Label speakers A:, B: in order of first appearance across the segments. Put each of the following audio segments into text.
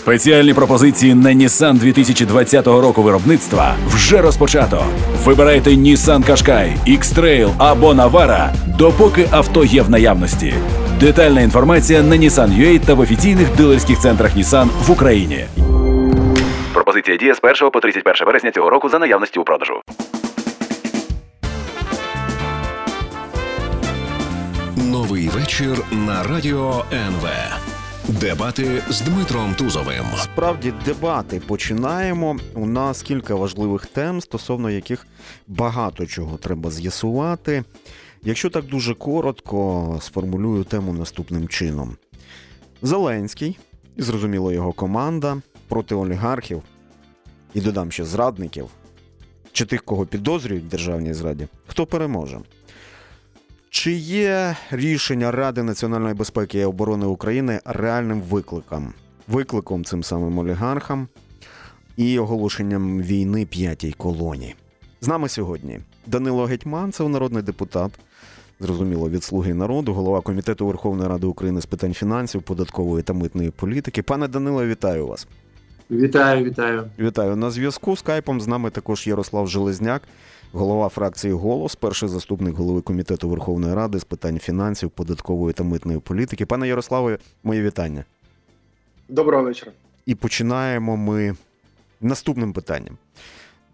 A: Спеціальні пропозиції на Nissan 2020 року виробництва вже розпочато. Вибирайте Nissan Qashqai, X-Trail або Navara, допоки авто є в наявності. Детальна інформація на Nissan.ua та в офіційних дилерських центрах Nissan в Україні. Пропозиція діє з 1 по 31 вересня цього року за наявності у продажу.
B: Новий вечір на радіо НВ. Дебати з Дмитром Тузовим.
C: Справді дебати починаємо. У нас кілька важливих тем, стосовно яких багато чого треба з'ясувати. Якщо так дуже коротко, сформулюю тему наступним чином: Зеленський, і зрозуміло його команда проти олігархів, і додам ще зрадників, чи тих, кого підозрюють в державній зраді, хто переможе? Чи є рішення Ради національної безпеки і оборони України реальним викликом? Викликом цим самим олігархам і оголошенням війни п'ятій колоні? З нами сьогодні Данило Гетьманцев, народний депутат, зрозуміло, від слуги народу, голова комітету Верховної Ради України з питань фінансів, податкової та митної політики. Пане Данило, вітаю вас.
D: Вітаю, вітаю.
C: Вітаю на зв'язку. Скайпом з нами також Ярослав Железняк, голова фракції Голос, перший заступник голови комітету Верховної Ради з питань фінансів, податкової та митної політики. Пане Ярославе, моє вітання.
D: Доброго вечора.
C: І починаємо ми наступним питанням.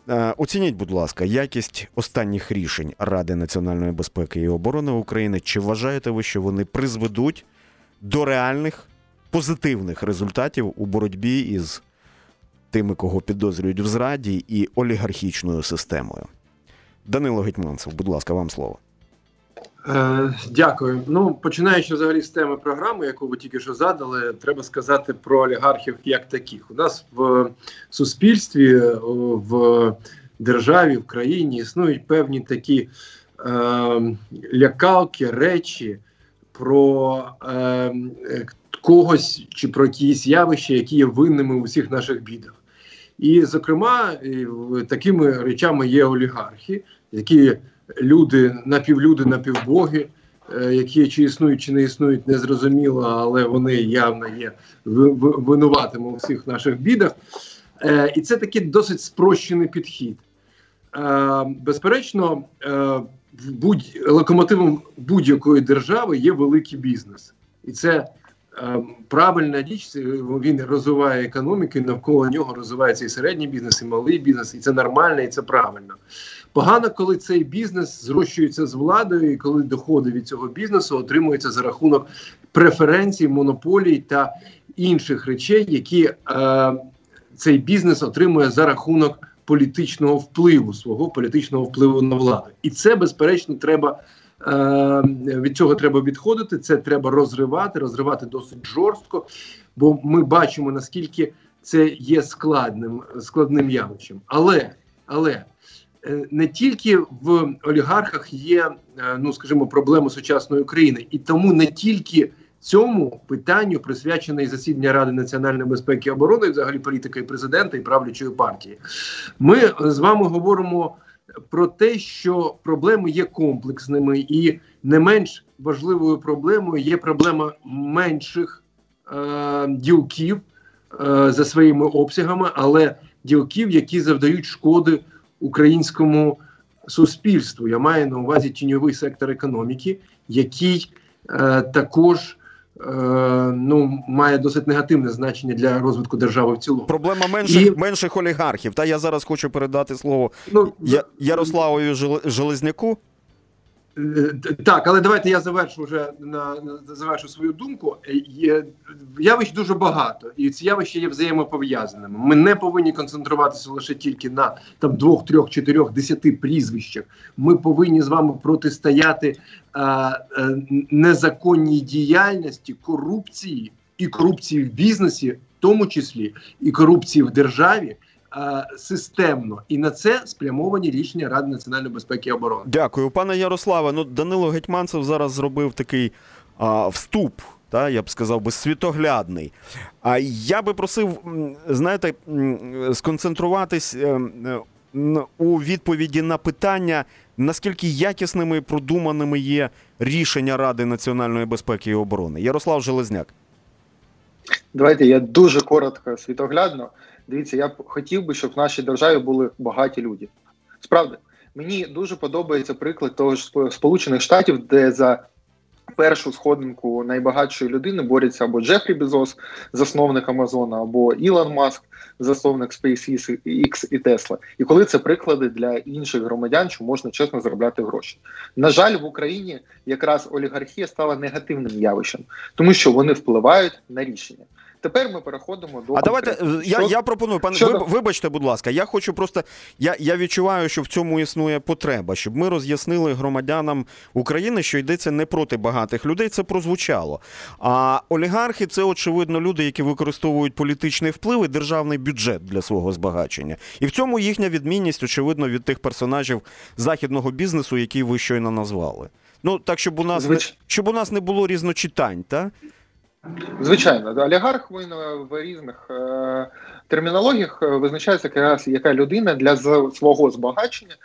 C: Е, Оцініть, будь ласка, якість останніх рішень Ради національної безпеки і оборони України. Чи вважаєте ви, що вони призведуть до реальних позитивних результатів у боротьбі із тими, кого підозрюють в зраді, і олігархічною системою? Данило Гетьманцев, будь ласка, вам слово.
D: Е, дякую. Ну, починаючи взагалі з теми програми, яку ви тільки що задали, треба сказати про олігархів як таких. У нас в суспільстві, в державі, в країні існують певні такі е, лякалки, речі про е, е, когось чи про якісь явища, які є винними у всіх наших бідах. І, зокрема, такими речами є олігархи, які люди, напівлюди, напівбоги, е, які чи існують, чи не існують, незрозуміло, але вони явно є ви- ви- винуватими у всіх наших бідах. Е, І це такий досить спрощений підхід. Е, Безперечно, будь локомотивом будь-якої держави є великий бізнес, і це правильна річ. Він розвиває економіку, і навколо нього розвивається і середній бізнес, і малий бізнес, і це нормально, і це правильно. Погано, коли цей бізнес зрощується з владою, і коли доходи від цього бізнесу отримуються за рахунок преференцій, монополій та інших речей, які е, цей бізнес отримує за рахунок політичного впливу, свого політичного впливу на владу. І це, безперечно, треба. е, Від цього треба відходити, це треба розривати, розривати досить жорстко, бо ми бачимо наскільки це є складним складним явищем. Але але не тільки в олігархах є, е, ну скажімо, проблеми сучасної України, і тому не тільки цьому питанню присвячене і засідання Ради національної безпеки і оборони, і взагалі політики і президента і правлячої партії. Ми е, з вами говоримо про те, що проблеми є комплексними, і не менш важливою проблемою є проблема менших е, ділків е, за своїми обсягами, але ділків, які завдають шкоди українському суспільству. Я маю на увазі тіньовий сектор економіки, який е, також е, ну, має досить негативне значення для розвитку держави в цілому.
C: Проблема менших,
D: І-
C: менших олігархів. Та я зараз хочу передати слово
D: Ну,
C: Я, Ярославові Жел- Железняку.
D: Е, Так, але давайте я завершу вже на, завершу свою думку. Е, Є явищ дуже багато, і ці явища є взаємопов'язаними. Ми не повинні концентруватися лише тільки на там двох, трьох, чотирьох, десяти прізвищах. Ми повинні з вами протистояти е, е, незаконній діяльності, корупції і корупції в бізнесі, в тому числі і корупції в державі. Е, Системно і на це спрямовані рішення Ради національної безпеки і оборони.
C: Дякую, пане Ярославе. Ну, Данило Гетьманцев зараз зробив такий а, вступ, та, я б сказав би, світоглядний. А я би просив, знаєте, сконцентруватись е, е, у відповіді на питання, наскільки якісними і продуманими є рішення Ради національної безпеки і оборони. Ярослав Железняк.
E: Давайте я дуже коротко світоглядно. Дивіться, я б хотів би, щоб в нашій державі були багаті люди. Справді, мені дуже подобається приклад того ж Сполучених Штатів, де за першу сходинку найбагатшої людини борються або Джефрі Безос, засновник Амазона, або Ілон Маск, засновник SpaceX і Tesla. І коли це приклади для інших громадян, що можна чесно заробляти гроші. На жаль, в Україні якраз олігархія стала негативним явищем, тому що вони впливають на рішення. Тепер ми переходимо до
C: а давайте е, я я пропоную, пане
E: Щодо...
C: вибачте, будь ласка. Я хочу просто я я відчуваю, що в цьому існує потреба, щоб ми роз'яснили громадянам України, що йдеться не проти багатих людей. Це прозвучало. А олігархи це очевидно люди, які використовують політичний вплив і державний бюджет для свого збагачення. І в цьому їхня відмінність, очевидно, від тих персонажів західного бізнесу, які ви щойно назвали. Ну так, щоб у нас Звич... не щоб у нас не було різночитань, так?
E: Звичайно, олігарх він в різних е, термінологіях е, визначається якраз яка людина для свого збагачення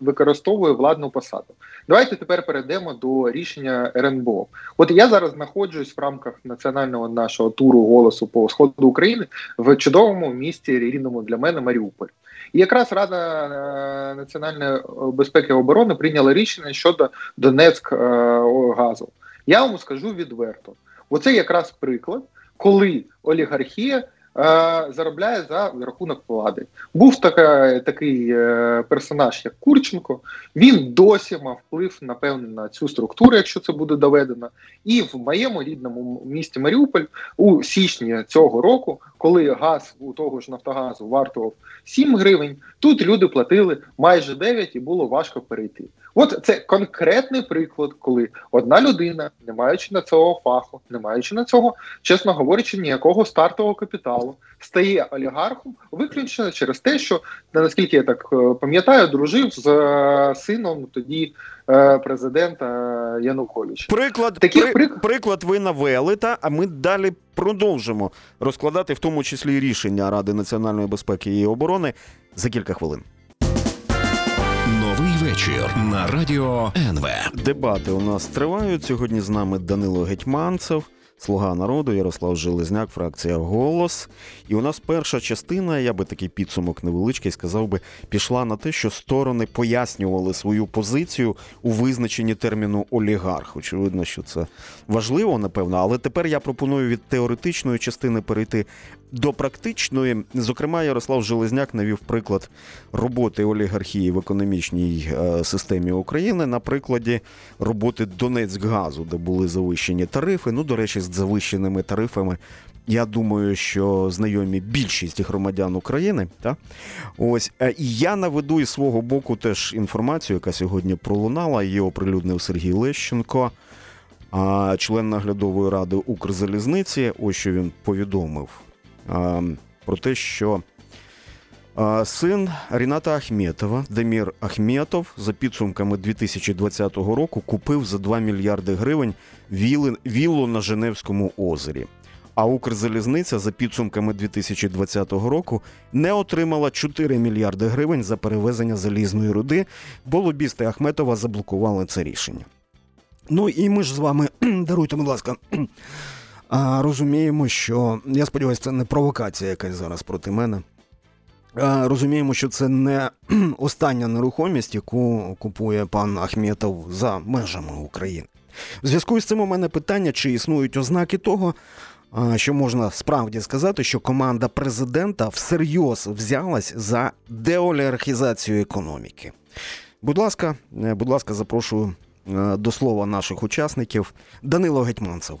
E: використовує владну посаду. Давайте тепер перейдемо до рішення РНБО. От я зараз знаходжусь в рамках національного нашого туру голосу по сходу України в чудовому місті рідному для мене Маріуполь. І якраз Рада е, національної безпеки і оборони прийняла рішення щодо Донецьк е, газу. Я вам скажу відверто. Оце якраз приклад, коли олігархія Е, заробляє за рахунок влади. Був така, такий е, персонаж, як Курченко. Він досі мав вплив, напевно, на цю структуру, якщо це буде доведено. І в моєму рідному місті Маріуполь у січні цього року, коли газ у того ж Нафтогазу вартував 7 гривень, тут люди платили майже 9 і було важко перейти. От це конкретний приклад, коли одна людина, не маючи на цього фаху, не маючи на цього, чесно говорячи, ніякого стартового капіталу, стає олігархом виключно через те, що наскільки я так е, пам'ятаю, дружив з е, сином тоді е, президента Януковича.
C: Приклад Таких при, приклад ви навели, та а ми далі продовжимо розкладати в тому числі рішення Ради національної безпеки і оборони за кілька хвилин.
B: Вечір на радіо НВ.
C: Дебати у нас тривають. Сьогодні з нами Данило Гетьманцев, Слуга народу, Ярослав Железняк, фракція Голос. І у нас перша частина, я би такий підсумок невеличкий, сказав би, пішла на те, що сторони пояснювали свою позицію у визначенні терміну олігарх. Очевидно, що це важливо, напевно. Але тепер я пропоную від теоретичної частини перейти до практичної, зокрема, Ярослав Железняк навів приклад роботи олігархії в економічній е, системі України на прикладі роботи Донецькгазу, де були завищені тарифи. Ну, до речі, з завищеними тарифами. Я думаю, що знайомі більшість громадян України. Та? Ось е, і я наведу із свого боку теж інформацію, яка сьогодні пролунала. Її оприлюднив Сергій Лещенко, член наглядової ради Укрзалізниці. Ось що він повідомив про те, що син Ріната Ахметова, Демір Ахметов, за підсумками 2020 року купив за 2 мільярди гривень віллу на Женевському озері. А Укрзалізниця за підсумками 2020 року не отримала 4 мільярди гривень за перевезення залізної руди, бо лобісти Ахметова заблокували це рішення. Ну і ми ж з вами даруйте, будь ласка, розуміємо, що я сподіваюся, це не провокація якась зараз проти мене. Розуміємо, що це не остання нерухомість, яку купує пан Ахметов за межами України. В зв'язку з цим у мене питання, чи існують ознаки того, що можна справді сказати, що команда президента всерйоз взялась за деолігархізацію економіки. Будь ласка, е, будь ласка, запрошую е, до слова наших учасників Данило Гетьманцев.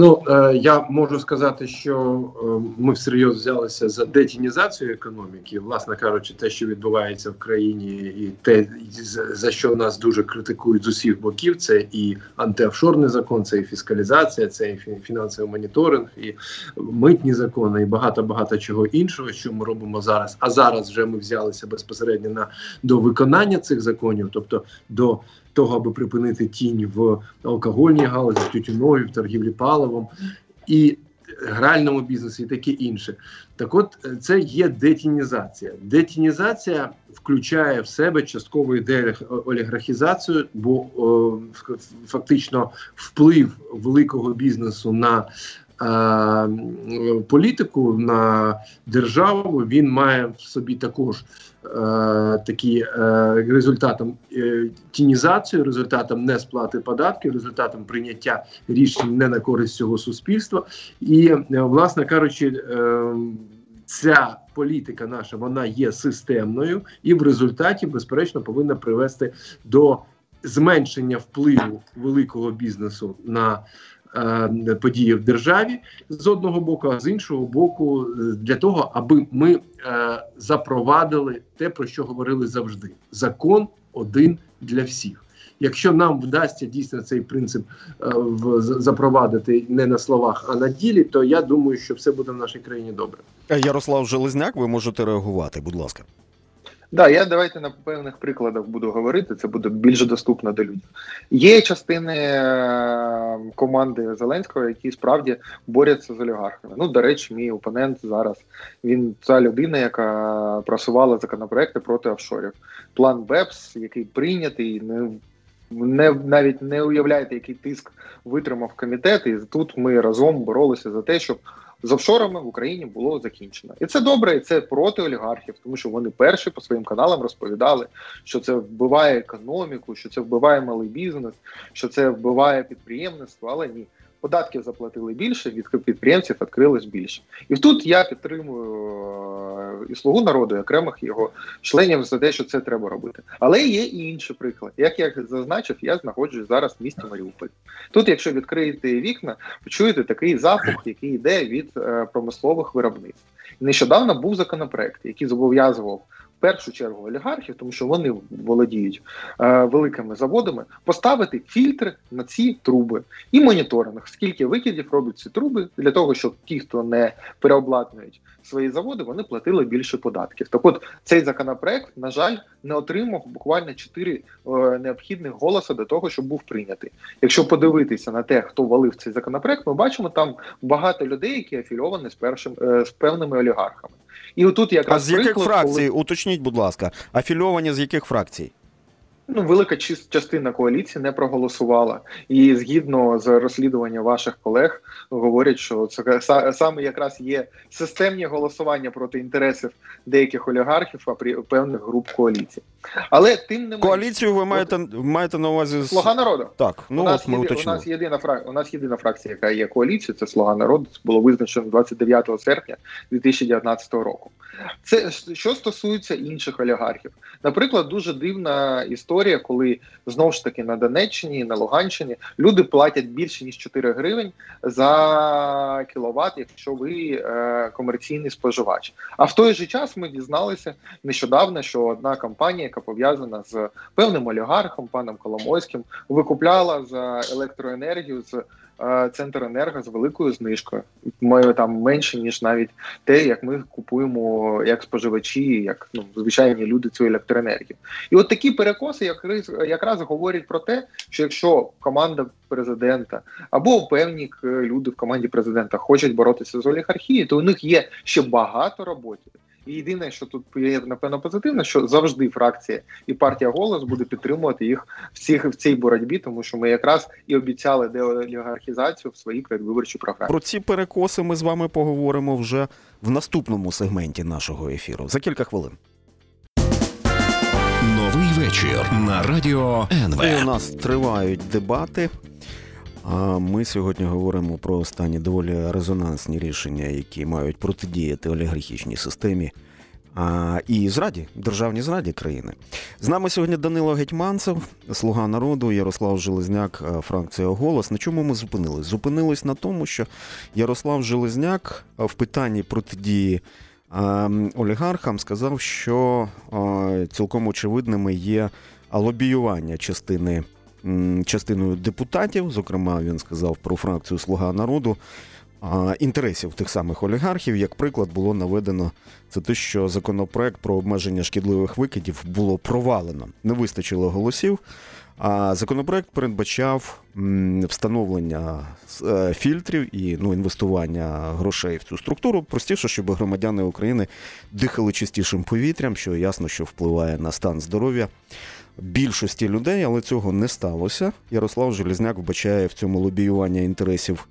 D: Ну е, я можу сказати, що е, ми всерйоз взялися за детінізацію економіки, власне кажучи, те, що відбувається в країні, і те за що нас дуже критикують з усіх боків, це і антиофшорний закон, це і фіскалізація, це і фінансовий моніторинг, і митні закони, і багато багато чого іншого, що ми робимо зараз. А зараз вже ми взялися безпосередньо на до виконання цих законів, тобто до того, аби припинити тінь в алкогольній галузі, тютюнові, в торгівлі паливом і гральному бізнесі, і таке інше. Так, от це є детінізація. Детінізація включає в себе частково олігархізацію, бо о, фактично вплив великого бізнесу на е, політику на державу, він має в собі також е, такі е, результатом е, тінізацію, результатом несплати податків, результатом прийняття рішень не на користь цього суспільства. І, е, власне кажучи, е, ця політика наша вона є системною і в результаті, безперечно, повинна привести до зменшення впливу великого бізнесу на е, події в державі з одного боку, а з іншого боку, е, для того, аби ми е, запровадили те, про що говорили завжди: закон один для всіх. Якщо нам вдасться дійсно цей принцип е, в, запровадити не на словах, а на ділі, то я думаю, що все буде в нашій країні добре.
C: Е, Ярослав Железняк, ви можете реагувати, будь ласка.
E: Да, я давайте на певних прикладах буду говорити. Це буде більш доступно до людей. Є частини е, команди Зеленського, які справді борються з олігархами. Ну, до речі, мій опонент зараз він та людина, яка просувала законопроекти проти офшорів. План БЕПС, який прийнятий, не не навіть не уявляєте, який тиск витримав комітет, і тут ми разом боролися за те, щоб з офшорами в Україні було закінчено, і це добре, і це проти олігархів, тому що вони перші по своїм каналам розповідали, що це вбиває економіку, що це вбиває малий бізнес, що це вбиває підприємництво, але ні. Податків заплатили більше, від підприємців відкрилось більше. І тут я підтримую е, і слугу народу, і окремих його членів за те, що це треба робити. Але є і інший приклад. Як я зазначив, я знаходжусь зараз в місті Маріуполь. Тут, якщо відкриєте вікна, почуєте такий запах, який йде від е, промислових виробництв. Нещодавно був законопроект, який зобов'язував першу чергу олігархів, тому що вони володіють е, великими заводами, поставити фільтри на ці труби і моніторинг, скільки викидів роблять ці труби для того, щоб ті, хто не переобладнують свої заводи, вони платили більше податків. Так, от цей законопроект, на жаль, не отримав буквально 4 е, необхідних голоси до того, щоб був прийнятий. Якщо подивитися на те, хто валив цей законопроект, ми бачимо там багато людей, які афільовані з першим е, з певними олігархами. І отут якраз
C: а з яких
E: приклад,
C: фракцій?
E: коли...
C: Уточніть, будь ласка, афільовані з яких фракцій?
E: Ну, велика частина коаліції не проголосувала, і згідно з розслідуванням ваших колег, говорять, що це саме якраз є системні голосування проти інтересів деяких олігархів, а при певних груп коаліції. Але тим не
C: коаліцію ви маєте маєте на увазі
E: слуга народу.
C: Так, ну
E: у нас
C: от ми
E: є, у нас єдина фрак... у нас єдина фракція, яка є коаліцією, це слуга народу. Це було визначено 29 серпня 2019 року. Це що стосується інших олігархів, наприклад, дуже дивна історія, коли знову ж таки на Донеччині, на Луганщині люди платять більше ніж 4 гривень за кіловат, якщо ви е, комерційний споживач. А в той же час ми дізналися нещодавно, що одна компанія, яка пов'язана з певним олігархом, паном Коломойським, викупляла за електроенергію з Центренерго з великою знижкою. Ми там менше ніж навіть те, як ми купуємо як споживачі, як ну звичайні люди цю електроенергію. І от такі перекоси, якраз, якраз говорять про те, що якщо команда президента або певні люди в команді президента хочуть боротися з олігархією, то у них є ще багато роботи. І єдине, що тут є напевно позитивно, що завжди фракція і партія голос буде підтримувати їх в цих в цій боротьбі, тому що ми якраз і обіцяли деолігархізацію в своїй передвиборчій програмі.
C: Про ці перекоси ми з вами поговоримо вже в наступному сегменті нашого ефіру за кілька хвилин.
B: Новий вечір на радіо НВ.
C: І у нас тривають дебати. А ми сьогодні говоримо про останні доволі резонансні рішення, які мають протидіяти олігархічній системі а, і зраді, державній зраді країни. З нами сьогодні Данило Гетьманцев, слуга народу, Ярослав Железняк, фракція Голос. На чому ми зупинились? Зупинились на тому, що Ярослав Железняк в питанні протидії олігархам сказав, що цілком очевидними є лобіювання частини частиною депутатів, зокрема, він сказав про фракцію Слуга народу. Інтересів тих самих олігархів, як приклад, було наведено це те, що законопроект про обмеження шкідливих викидів було провалено. Не вистачило голосів. А законопроект передбачав встановлення е, фільтрів і ну, інвестування грошей в цю структуру. Простіше, щоб громадяни України дихали чистішим повітрям, що ясно, що впливає на стан здоров'я більшості людей, але цього не сталося. Ярослав Желізняк вбачає в цьому лобіювання інтересів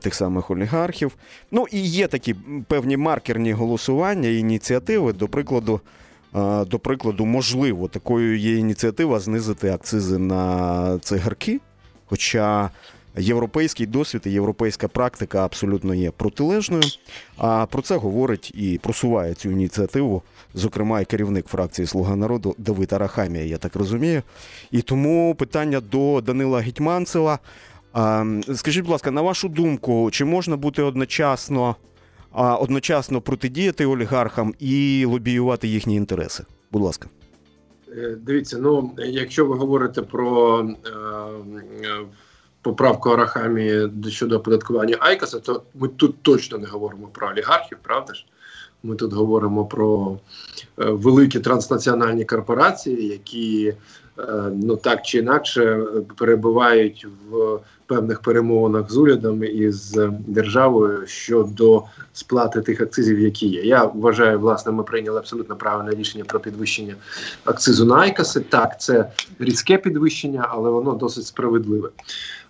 C: тих самих олігархів. Ну і є такі певні маркерні голосування ініціативи. До прикладу, до прикладу, можливо, такою є ініціатива знизити акцизи на цигарки. Хоча європейський досвід і європейська практика абсолютно є протилежною. А про це говорить і просуває цю ініціативу, зокрема, і керівник фракції Слуга народу Давид Арахамія, я так розумію. І тому питання до Данила Гетьманцева. Скажіть, будь ласка, на вашу думку, чи можна бути одночасно, одночасно протидіяти олігархам і лобіювати їхні інтереси? Будь ласка.
D: Е, Дивіться, ну якщо ви говорите про е, е, поправку Арахамі щодо оподаткування Айкоса, то ми тут точно не говоримо про олігархів, правда ж? Ми тут говоримо про е, великі транснаціональні корпорації, які ну так чи інакше перебувають в певних перемовинах з урядом і з державою щодо сплати тих акцизів, які є. Я вважаю, власне, ми прийняли абсолютно правильне рішення про підвищення акцизу на Айкоси. Так, це різке підвищення, але воно досить справедливе.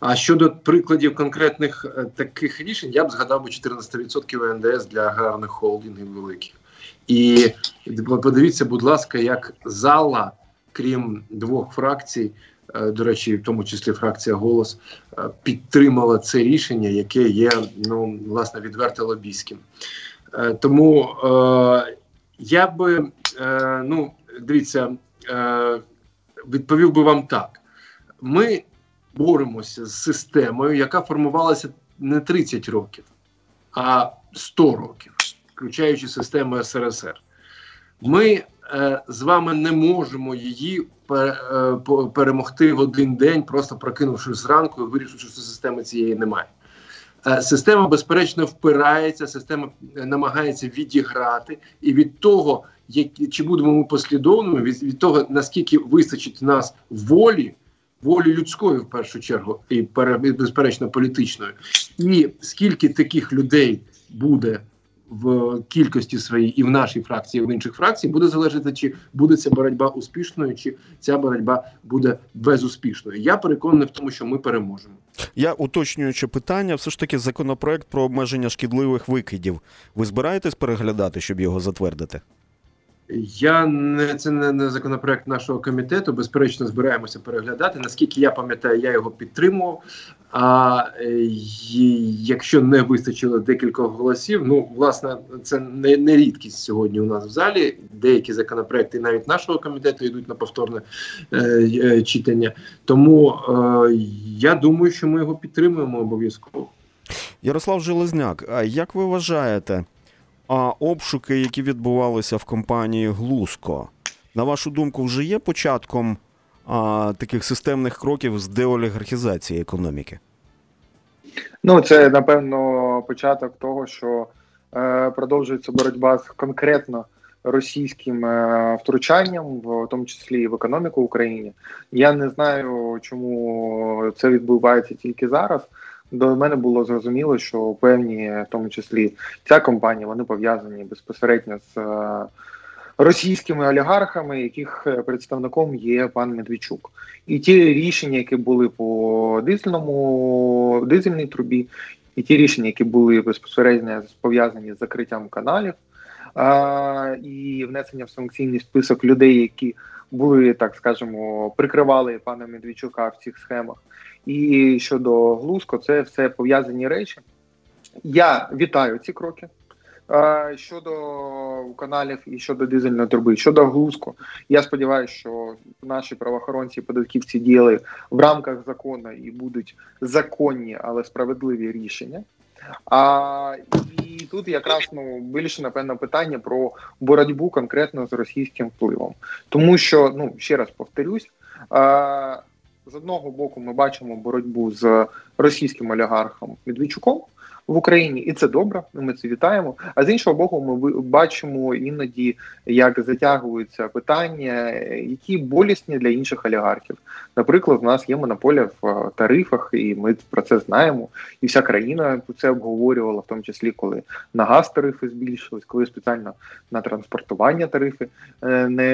D: А щодо прикладів конкретних е, таких рішень, я б згадав би 14% НДС для аграрних холдингів великих. І подивіться, будь ласка, як зала, крім двох фракцій, е, до речі, в тому числі фракція голос, е, підтримала це рішення, яке є ну власне відверто лобійським. Е, Тому е, я би е, ну дивіться, е, відповів би вам так: ми боремося з системою, яка формувалася не 30 років, а 100 років, включаючи систему СРСР. Ми з вами не можемо її е, перемогти в один день, просто прокинувшись зранку і вирішивши, що системи цієї немає. Е, Система, безперечно, впирається, система е, намагається відіграти, і від того, як, чи будемо ми послідовними, від, від того, наскільки вистачить нас волі, волі людської в першу чергу, і, безперечно політичної, і скільки таких людей буде в кількості своїй і в нашій фракції, і в інших фракцій, буде залежати, чи буде ця боротьба успішною, чи ця боротьба буде безуспішною. Я переконаний в тому, що ми переможемо.
C: Я уточнюючи питання, все ж таки законопроект про обмеження шкідливих викидів. Ви збираєтесь переглядати, щоб його затвердити?
D: Я не це не, не законопроект нашого комітету. Безперечно, збираємося переглядати. Наскільки я пам'ятаю, я його підтримував. А е, якщо не вистачило декількох голосів, ну власне це не, не рідкість сьогодні у нас в залі. Деякі законопроекти навіть нашого комітету йдуть на повторне е, е, читання. Тому е, я думаю, що ми його підтримуємо обов'язково.
C: Ярослав Железняк, а як ви вважаєте, а обшуки, які відбувалися в компанії Глузко, на вашу думку, вже є початком а, таких системних кроків з деолігархізації економіки?
E: Ну, це напевно початок того, що е, продовжується боротьба з конкретно російським е, втручанням, в тому числі і в економіку в Україні. Я не знаю, чому це відбувається тільки зараз. До мене було зрозуміло, що певні, в тому числі ця компанія, вони пов'язані безпосередньо з е, російськими олігархами, яких е, представником є пан Медведчук. І ті рішення, які були по дизельному дизельній трубі, і ті рішення, які були безпосередньо пов'язані з закриттям каналів а, і внесення в санкційний список людей, які були, так скажемо, прикривали пана Медведчука в цих схемах. І щодо Глузко, це все пов'язані речі. Я вітаю ці кроки. Щодо каналів і щодо дизельної труби, щодо глузку, я сподіваюся, що наші правоохоронці і податківці діяли в рамках закону і будуть законні, але справедливі рішення. А і тут якраз ну більше напевно питання про боротьбу конкретно з російським впливом, тому що ну ще раз повторюсь. З одного боку, ми бачимо боротьбу з російським олігархом Медведчуком в Україні, і це добре. Ми це вітаємо. А з іншого боку, ми бачимо іноді, як затягуються питання, які болісні для інших олігархів. Наприклад, у нас є монополія в е, тарифах, і ми про це знаємо. І вся країна це обговорювала, в тому числі коли на газ тарифи збільшились, коли спеціально на транспортування тарифи е, не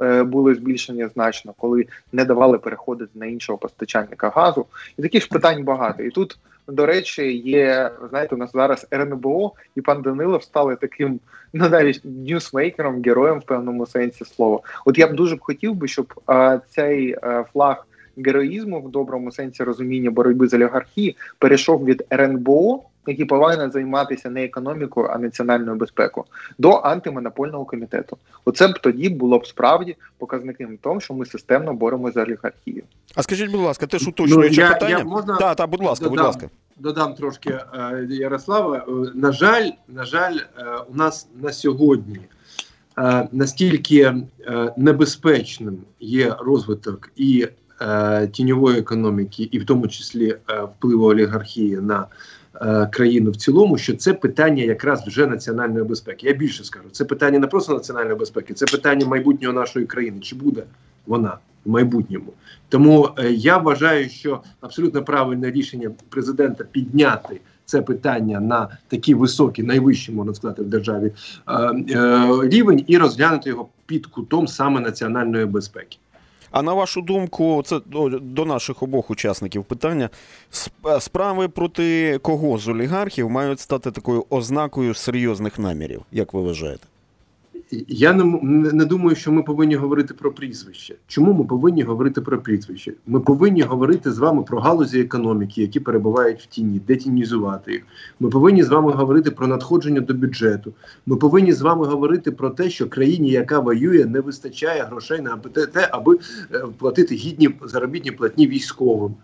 E: е, були збільшені значно, коли не давали переходити на іншого постачальника газу. І таких ж питань багато. І тут до речі, є знаєте, у нас зараз РНБО і пан Данилов стали таким ну навіть ньюсмейкером, героєм в певному сенсі слова. От я б дуже б хотів би, щоб а, цей а, флаг героїзму в доброму сенсі розуміння боротьби з олігархії перейшов від РНБО, який повинен займатися не економікою, а національною безпекою, до антимонопольного комітету. Оце б тоді було б справді показником того, що ми системно боремося з олігархією.
C: А скажіть, будь ласка, теж уточнюючи
D: Ну, я-
C: питання?
D: я можна
C: Так, так, будь ласка, будь ласка.
D: Додам трошки е, Ярослава. Е, На жаль, на жаль, е, у нас на сьогодні настільки небезпечним є розвиток і тіньової економіки, і в тому числі впливу олігархії на е, країну в цілому, що це питання якраз вже національної безпеки. Я більше скажу, це питання не просто національної безпеки, це питання майбутнього нашої країни. Чи буде вона в майбутньому? Тому е, я вважаю, що абсолютно правильне рішення президента підняти це питання на такий високий, найвищий, можна сказати, в державі е, е, рівень і розглянути його під кутом саме національної безпеки.
C: А на вашу думку, це до, наших обох учасників питання. Справи проти кого з олігархів мають стати такою ознакою серйозних намірів, як ви вважаєте?
D: Я не, не думаю, що ми повинні говорити про прізвище. Чому ми повинні говорити про прізвище? Ми повинні говорити з вами про галузі економіки, які перебувають в тіні, детінізувати їх. Ми повинні з вами говорити про надходження до бюджету. Ми повинні з вами говорити про те, що країні, яка воює, не вистачає грошей на те- те, аби е, платити гідні заробітні платні військовим.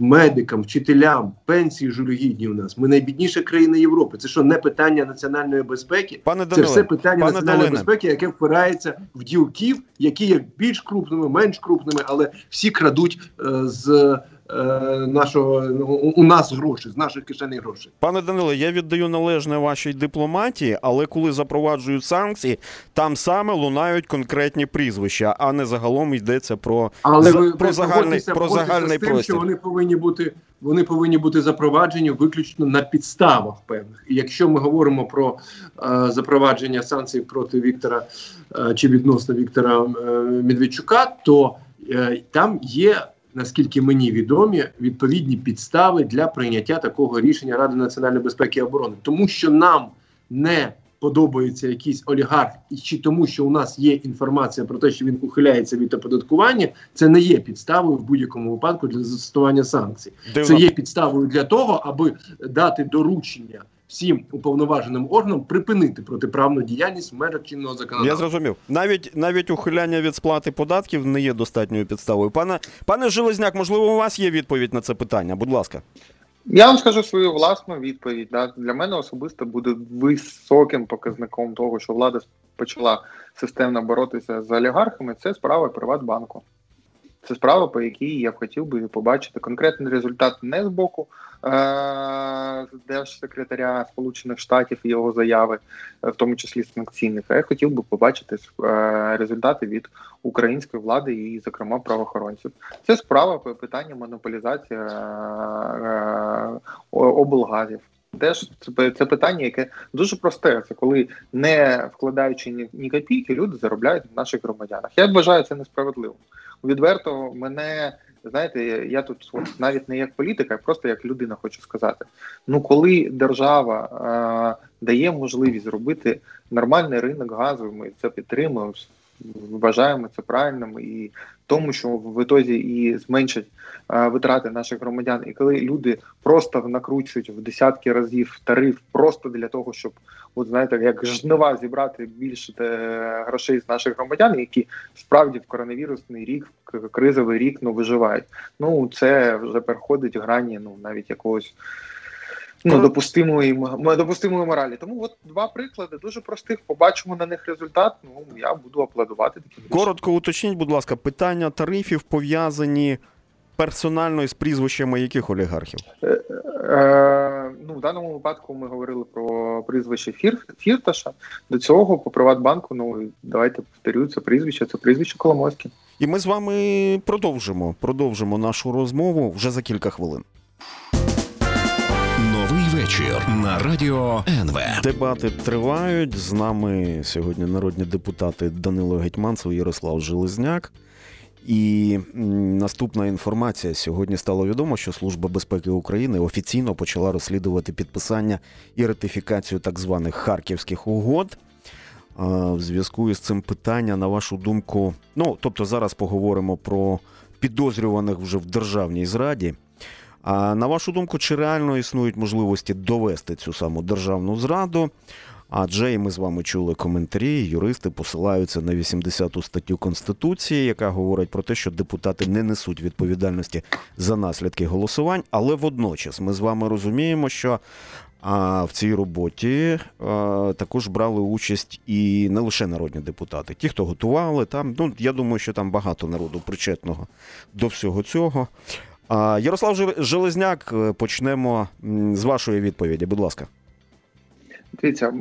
D: Медикам, вчителям, пенсії жалюгідні у нас. Ми найбідніша країна Європи. Це що не питання національної безпеки?
C: Пане
D: Це все питання
C: пане
D: національної
C: Даниле.
D: безпеки, яке впирається в ділків, які є більш крупними, менш крупними, але всі крадуть е, з нашого ну, у, нас гроші, з наших кишеней гроші.
C: Пане Даниле, я віддаю належне вашій дипломатії, але коли запроваджують санкції, там саме лунають конкретні прізвища, а не загалом йдеться про,
D: Але
C: за-
D: ви
C: про
D: ви
C: загальний, про загальний
D: тим,
C: простір.
D: що вони повинні бути. Вони повинні бути запроваджені виключно на підставах певних. І якщо ми говоримо про е, запровадження санкцій проти Віктора е, чи відносно Віктора е, Медведчука, то е, там є, наскільки мені відомі, відповідні підстави для прийняття такого рішення Ради національної безпеки і оборони, тому що нам не подобається якийсь олігарх, і чи тому, що у нас є інформація про те, що він ухиляється від оподаткування, це не є підставою в будь-якому випадку для застосування санкцій.
C: Дивно.
D: Це є підставою для того, аби дати доручення всім уповноваженим органам припинити протиправну діяльність в межах чинного
C: Я
D: законодавства.
C: зрозумів. Навіть навіть ухиляння від сплати податків не є достатньою підставою. Пане пане Железняк, можливо, у вас є відповідь на це питання? Будь ласка.
E: Я вам скажу свою власну відповідь. Да. Для мене особисто буде високим показником того, що влада почала системно боротися з олігархами. Це справа Приватбанку. Це справа, по якій я б хотів би побачити конкретний результат не з боку е- держсекретаря Сполучених Штатів і його заяви, е, в тому числі санкційних. А я хотів би побачити е- результати від української влади і, зокрема, правоохоронців. Це справа по питання монополізації е- е- облгазів. Теж це, питання, яке дуже просте. Це коли не вкладаючи ні, ні копійки, люди заробляють на наших громадянах. Я вважаю це несправедливо. Відверто мене знаєте, я тут от, навіть не як політика, а просто як людина хочу сказати. Ну, коли держава е, дає можливість зробити нормальний ринок газу, ми це підтримуємо, вважаємо це правильним і тому, що в ітозі і зменшать е, витрати наших громадян, і коли люди просто накручують в десятки разів тариф просто для того, щоб от знаєте, як жнива зібрати більше е, грошей з наших громадян, які справді в коронавірусний рік, кризовий рік ну виживають. Ну це вже переходить грані, ну навіть якогось. Ну,
C: Коро-
E: допустимої допустимої моралі. Тому от два приклади дуже простих. Побачимо на них результат. Ну я буду аплодувати рішенням.
C: Коротко уточніть, будь ласка, питання тарифів пов'язані персонально із прізвищами яких олігархів?
E: Е, ну, в даному випадку ми говорили про прізвище Фір, Фірташа. До цього по Приватбанку, ну давайте повторюю, це прізвище, це прізвище Коломойське.
C: І ми з вами продовжимо, продовжимо нашу розмову вже за кілька хвилин.
B: Вечір на радіо НВ.
C: Дебати тривають. З нами сьогодні народні депутати Данило Гетьманцев Ярослав Железняк. І наступна інформація сьогодні стало відомо, що Служба безпеки України офіційно почала розслідувати підписання і ратифікацію так званих харківських угод. В зв'язку із цим питання, на вашу думку, ну тобто зараз поговоримо про підозрюваних вже в державній зраді. А на вашу думку, чи реально існують можливості довести цю саму державну зраду? Адже і ми з вами чули коментарі, юристи посилаються на 80-ту статтю Конституції, яка говорить про те, що депутати не несуть відповідальності за наслідки голосувань. Але водночас ми з вами розуміємо, що а, в цій роботі а, також брали участь і не лише народні депутати, ті, хто готували там. Ну я думаю, що там багато народу причетного до всього цього. Ярослав Железняк, е, почнемо з вашої відповіді. Будь ласка.
E: Дивіться,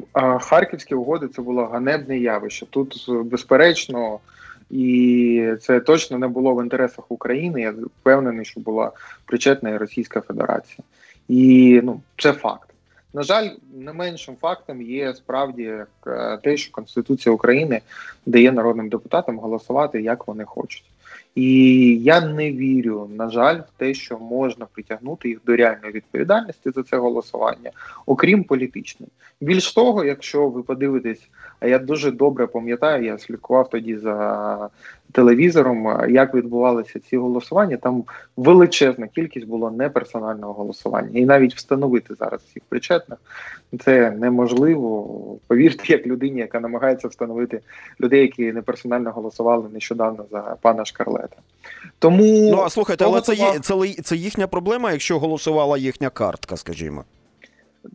E: харківські угоди це було ганебне явище. Тут безперечно, і це точно не було в інтересах України. Я впевнений, що була причетна і Російська Федерація. І ну, це факт. На жаль, не меншим фактом є справді е, те, що Конституція України дає народним депутатам голосувати як вони хочуть. І я не вірю, на жаль, в те, що можна притягнути їх до реальної відповідальності за це голосування, окрім політичної. Більш того, якщо ви подивитесь, а я дуже добре пам'ятаю, я слідкував тоді за телевізором, як відбувалися ці голосування. Там величезна кількість було неперсонального голосування, і навіть встановити зараз всіх причетних це неможливо. Повірте, як людині, яка намагається встановити людей, які неперсонально голосували нещодавно за пана Шкарлета. Тому
C: Ну а слухайте, але це, є, це, це їхня проблема, якщо голосувала їхня картка, скажімо.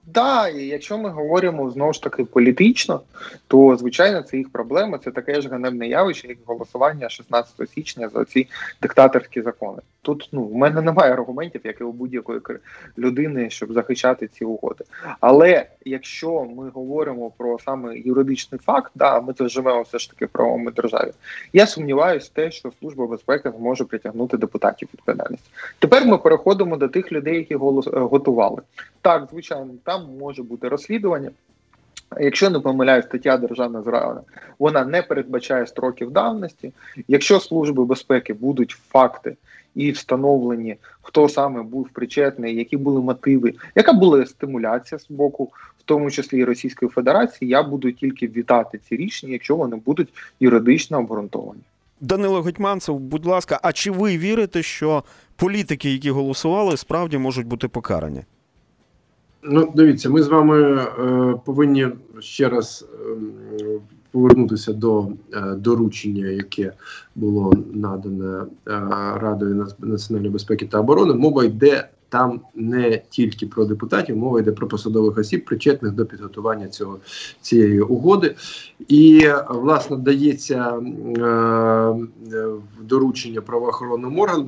E: Да, і якщо ми говоримо знову ж таки політично, то звичайно це їх проблема. Це таке ж ганебне явище, як голосування 16 січня за ці диктаторські закони. Тут ну в мене немає аргументів, як і у будь-якої людини, щоб захищати ці угоди. Але якщо ми говоримо про саме юридичний факт, да, ми тут живемо все ж таки в правовому державі. Я сумніваюся те, що служба безпеки зможе притягнути депутатів відповідальності. Тепер ми переходимо до тих людей, які голос е, готували. Так, звичайно, там може бути розслідування. Якщо не помиляю, стаття державна зрада вона не передбачає строків давності. Якщо служби безпеки будуть факти і встановлені, хто саме був причетний, які були мотиви, яка була стимуляція з боку, в тому числі і Російської Федерації, я буду тільки вітати ці рішення, якщо вони будуть юридично обґрунтовані.
C: Данило Гетьманцев, будь ласка, а чи ви вірите, що політики, які голосували, справді можуть бути покарані?
D: Ну, дивіться, ми з вами е, повинні ще раз е, повернутися до е, доручення, яке було надане е, Радою нац- національної безпеки та оборони. Мова йде там не тільки про депутатів, мова йде про посадових осіб, причетних до підготування цього цієї угоди. І власне дається е, доручення правоохоронним органам,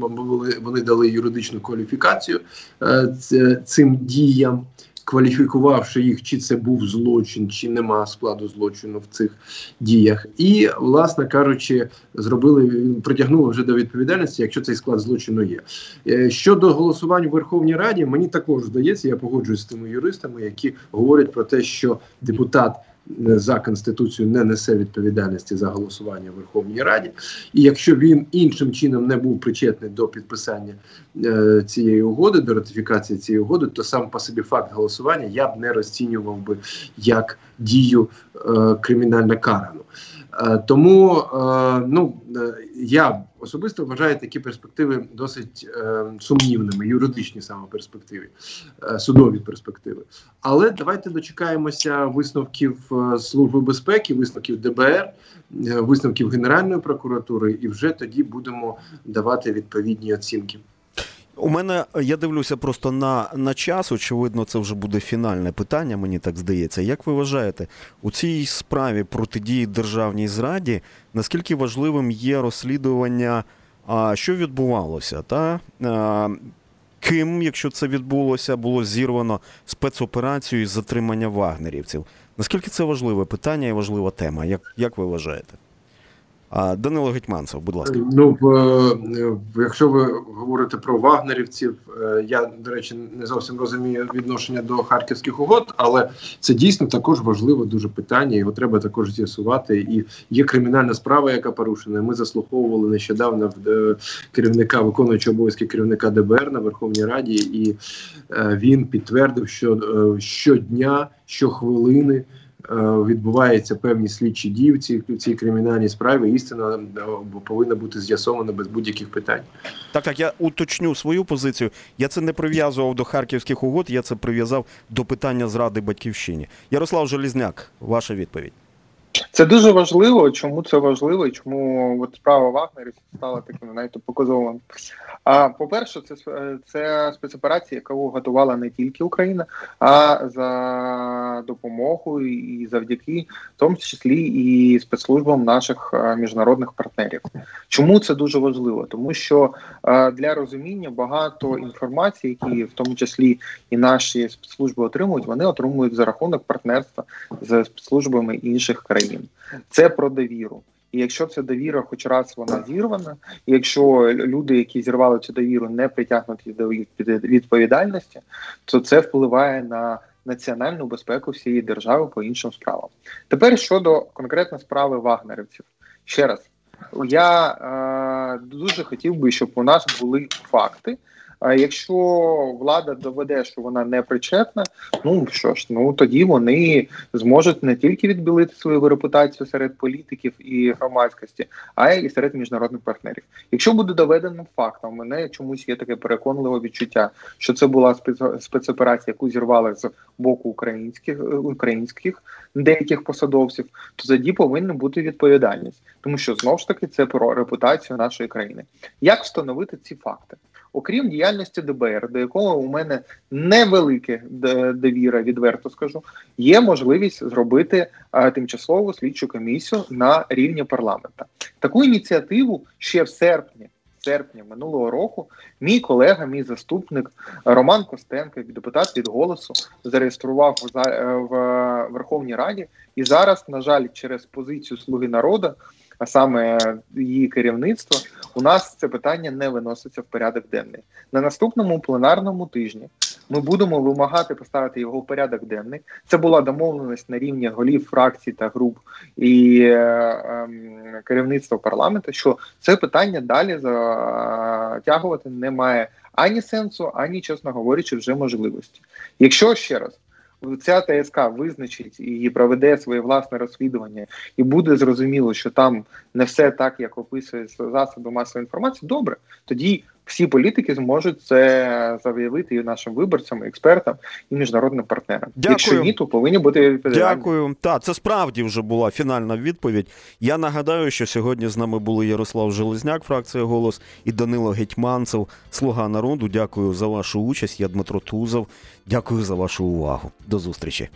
D: вони дали юридичну кваліфікацію е, цим діям кваліфікувавши їх, чи це був злочин, чи нема складу злочину в цих діях, і, власне кажучи, зробили притягнули вже до відповідальності, якщо цей склад злочину є. Е, Щодо голосувань в Верховній Раді, мені також здається, я погоджуюсь з тими юристами, які говорять про те, що депутат. Е, За конституцією не несе відповідальності за голосування в Верховній Раді, і якщо він іншим чином не був причетний до підписання е, цієї угоди, до ратифікації цієї угоди, то сам по собі факт голосування я б не розцінював би як дію е, кримінально карану. Е, тому е, ну е, я особисто вважаю такі перспективи досить сумнівними, юридичні саме перспективи, судові перспективи. Але давайте дочекаємося висновків Служби безпеки, висновків ДБР, висновків Генеральної прокуратури, і вже тоді будемо давати відповідні оцінки.
C: У мене я дивлюся просто на, на час. Очевидно, це вже буде фінальне питання, мені так здається. Як ви вважаєте, у цій справі протидії державній зраді наскільки важливим є розслідування, а, що відбувалося? Та? А, ким, якщо це відбулося, було зірвано спецоперацію із затримання вагнерівців? Наскільки це важливе питання і важлива тема? Як, як ви вважаєте? Данило Гетьманцев, будь ласка.
D: Ну, е, якщо ви говорите про вагнерівців, е, я, до речі, не зовсім розумію відношення до харківських угод, але це дійсно також важливе дуже питання. Його треба також з'ясувати. І є кримінальна справа, яка порушена. Ми заслуховували нещодавно е, керівника, виконуючого обов'язки керівника ДБР на Верховній Раді, і він підтвердив, що щодня, щохвилини. Е, Відбуваються певні слідчі дії в цій, в цій кримінальній справі. Істина е, повинна бути з'ясована без будь-яких питань.
C: Так, так, я уточню свою позицію. Я це не прив'язував до харківських угод, я це прив'язав до питання зради батьківщині. Ярослав Желізняк, ваша відповідь.
E: Це дуже важливо. Чому це важливо і чому от справа Вагнерів стала таким знаєте, показовим? А по-перше, це с- це спецоперація, яку готувала не тільки Україна, а за допомогою і завдяки, в тому числі і спецслужбам наших е, міжнародних партнерів. Чому це дуже важливо? Тому що е, для розуміння багато інформації, які в тому числі і наші спецслужби отримують, вони отримують за рахунок партнерства з спецслужбами інших країн. Це про довіру. І якщо ця довіра, хоч раз вона зірвана, і якщо люди, які зірвали цю довіру, не притягнуті до відповідальності, то це впливає на національну безпеку всієї держави по іншим справам. Тепер щодо конкретно справи вагнерівців, ще раз я е, дуже хотів би, щоб у нас були факти. А якщо влада доведе, що вона не причетна, ну що ж, ну тоді вони зможуть не тільки відбілити свою репутацію серед політиків і громадськості, а й серед міжнародних партнерів. Якщо буде доведеним фактом, у мене чомусь є таке переконливе відчуття, що це була спец- спецоперація, яку зірвали з боку українських українських деяких посадовців, то тоді повинна бути відповідальність, тому що знов ж таки це про репутацію нашої країни. Як встановити ці факти? Окрім діяльності ДБР, до якого у мене невелике довіра, відверто скажу, є можливість зробити тимчасову слідчу комісію на рівні парламента. Таку ініціативу ще в серпні. в Серпні минулого року мій колега, мій заступник Роман Костенко, депутат від голосу, зареєстрував за- в Верховній Раді, і зараз, на жаль, через позицію Слуги народу, а саме її керівництво, у нас це питання не виноситься в порядок денний. На наступному пленарному тижні ми будемо вимагати поставити його в порядок денний. Це була домовленість на рівні голів фракцій та груп і е, ем, керівництва парламенту, що це питання далі затягувати немає ані сенсу, ані, чесно говорячи, вже можливості. Якщо ще раз. Ця ТСК визначить і проведе своє власне розслідування, і буде зрозуміло, що там не все так, як описує засоби масової інформації. Добре, тоді всі політики зможуть це заявити і нашим виборцям, і експертам і міжнародним партнерам.
C: Дякую.
E: Якщо ні, то повинні бути відповідальні.
C: Дякую. Так, це справді вже була фінальна відповідь. Я нагадаю, що сьогодні з нами були Ярослав Железняк, фракція Голос, і Данило Гетьманцев, Слуга народу. Дякую за вашу участь. Я Дмитро Тузов. Дякую за вашу увагу. До зустрічі.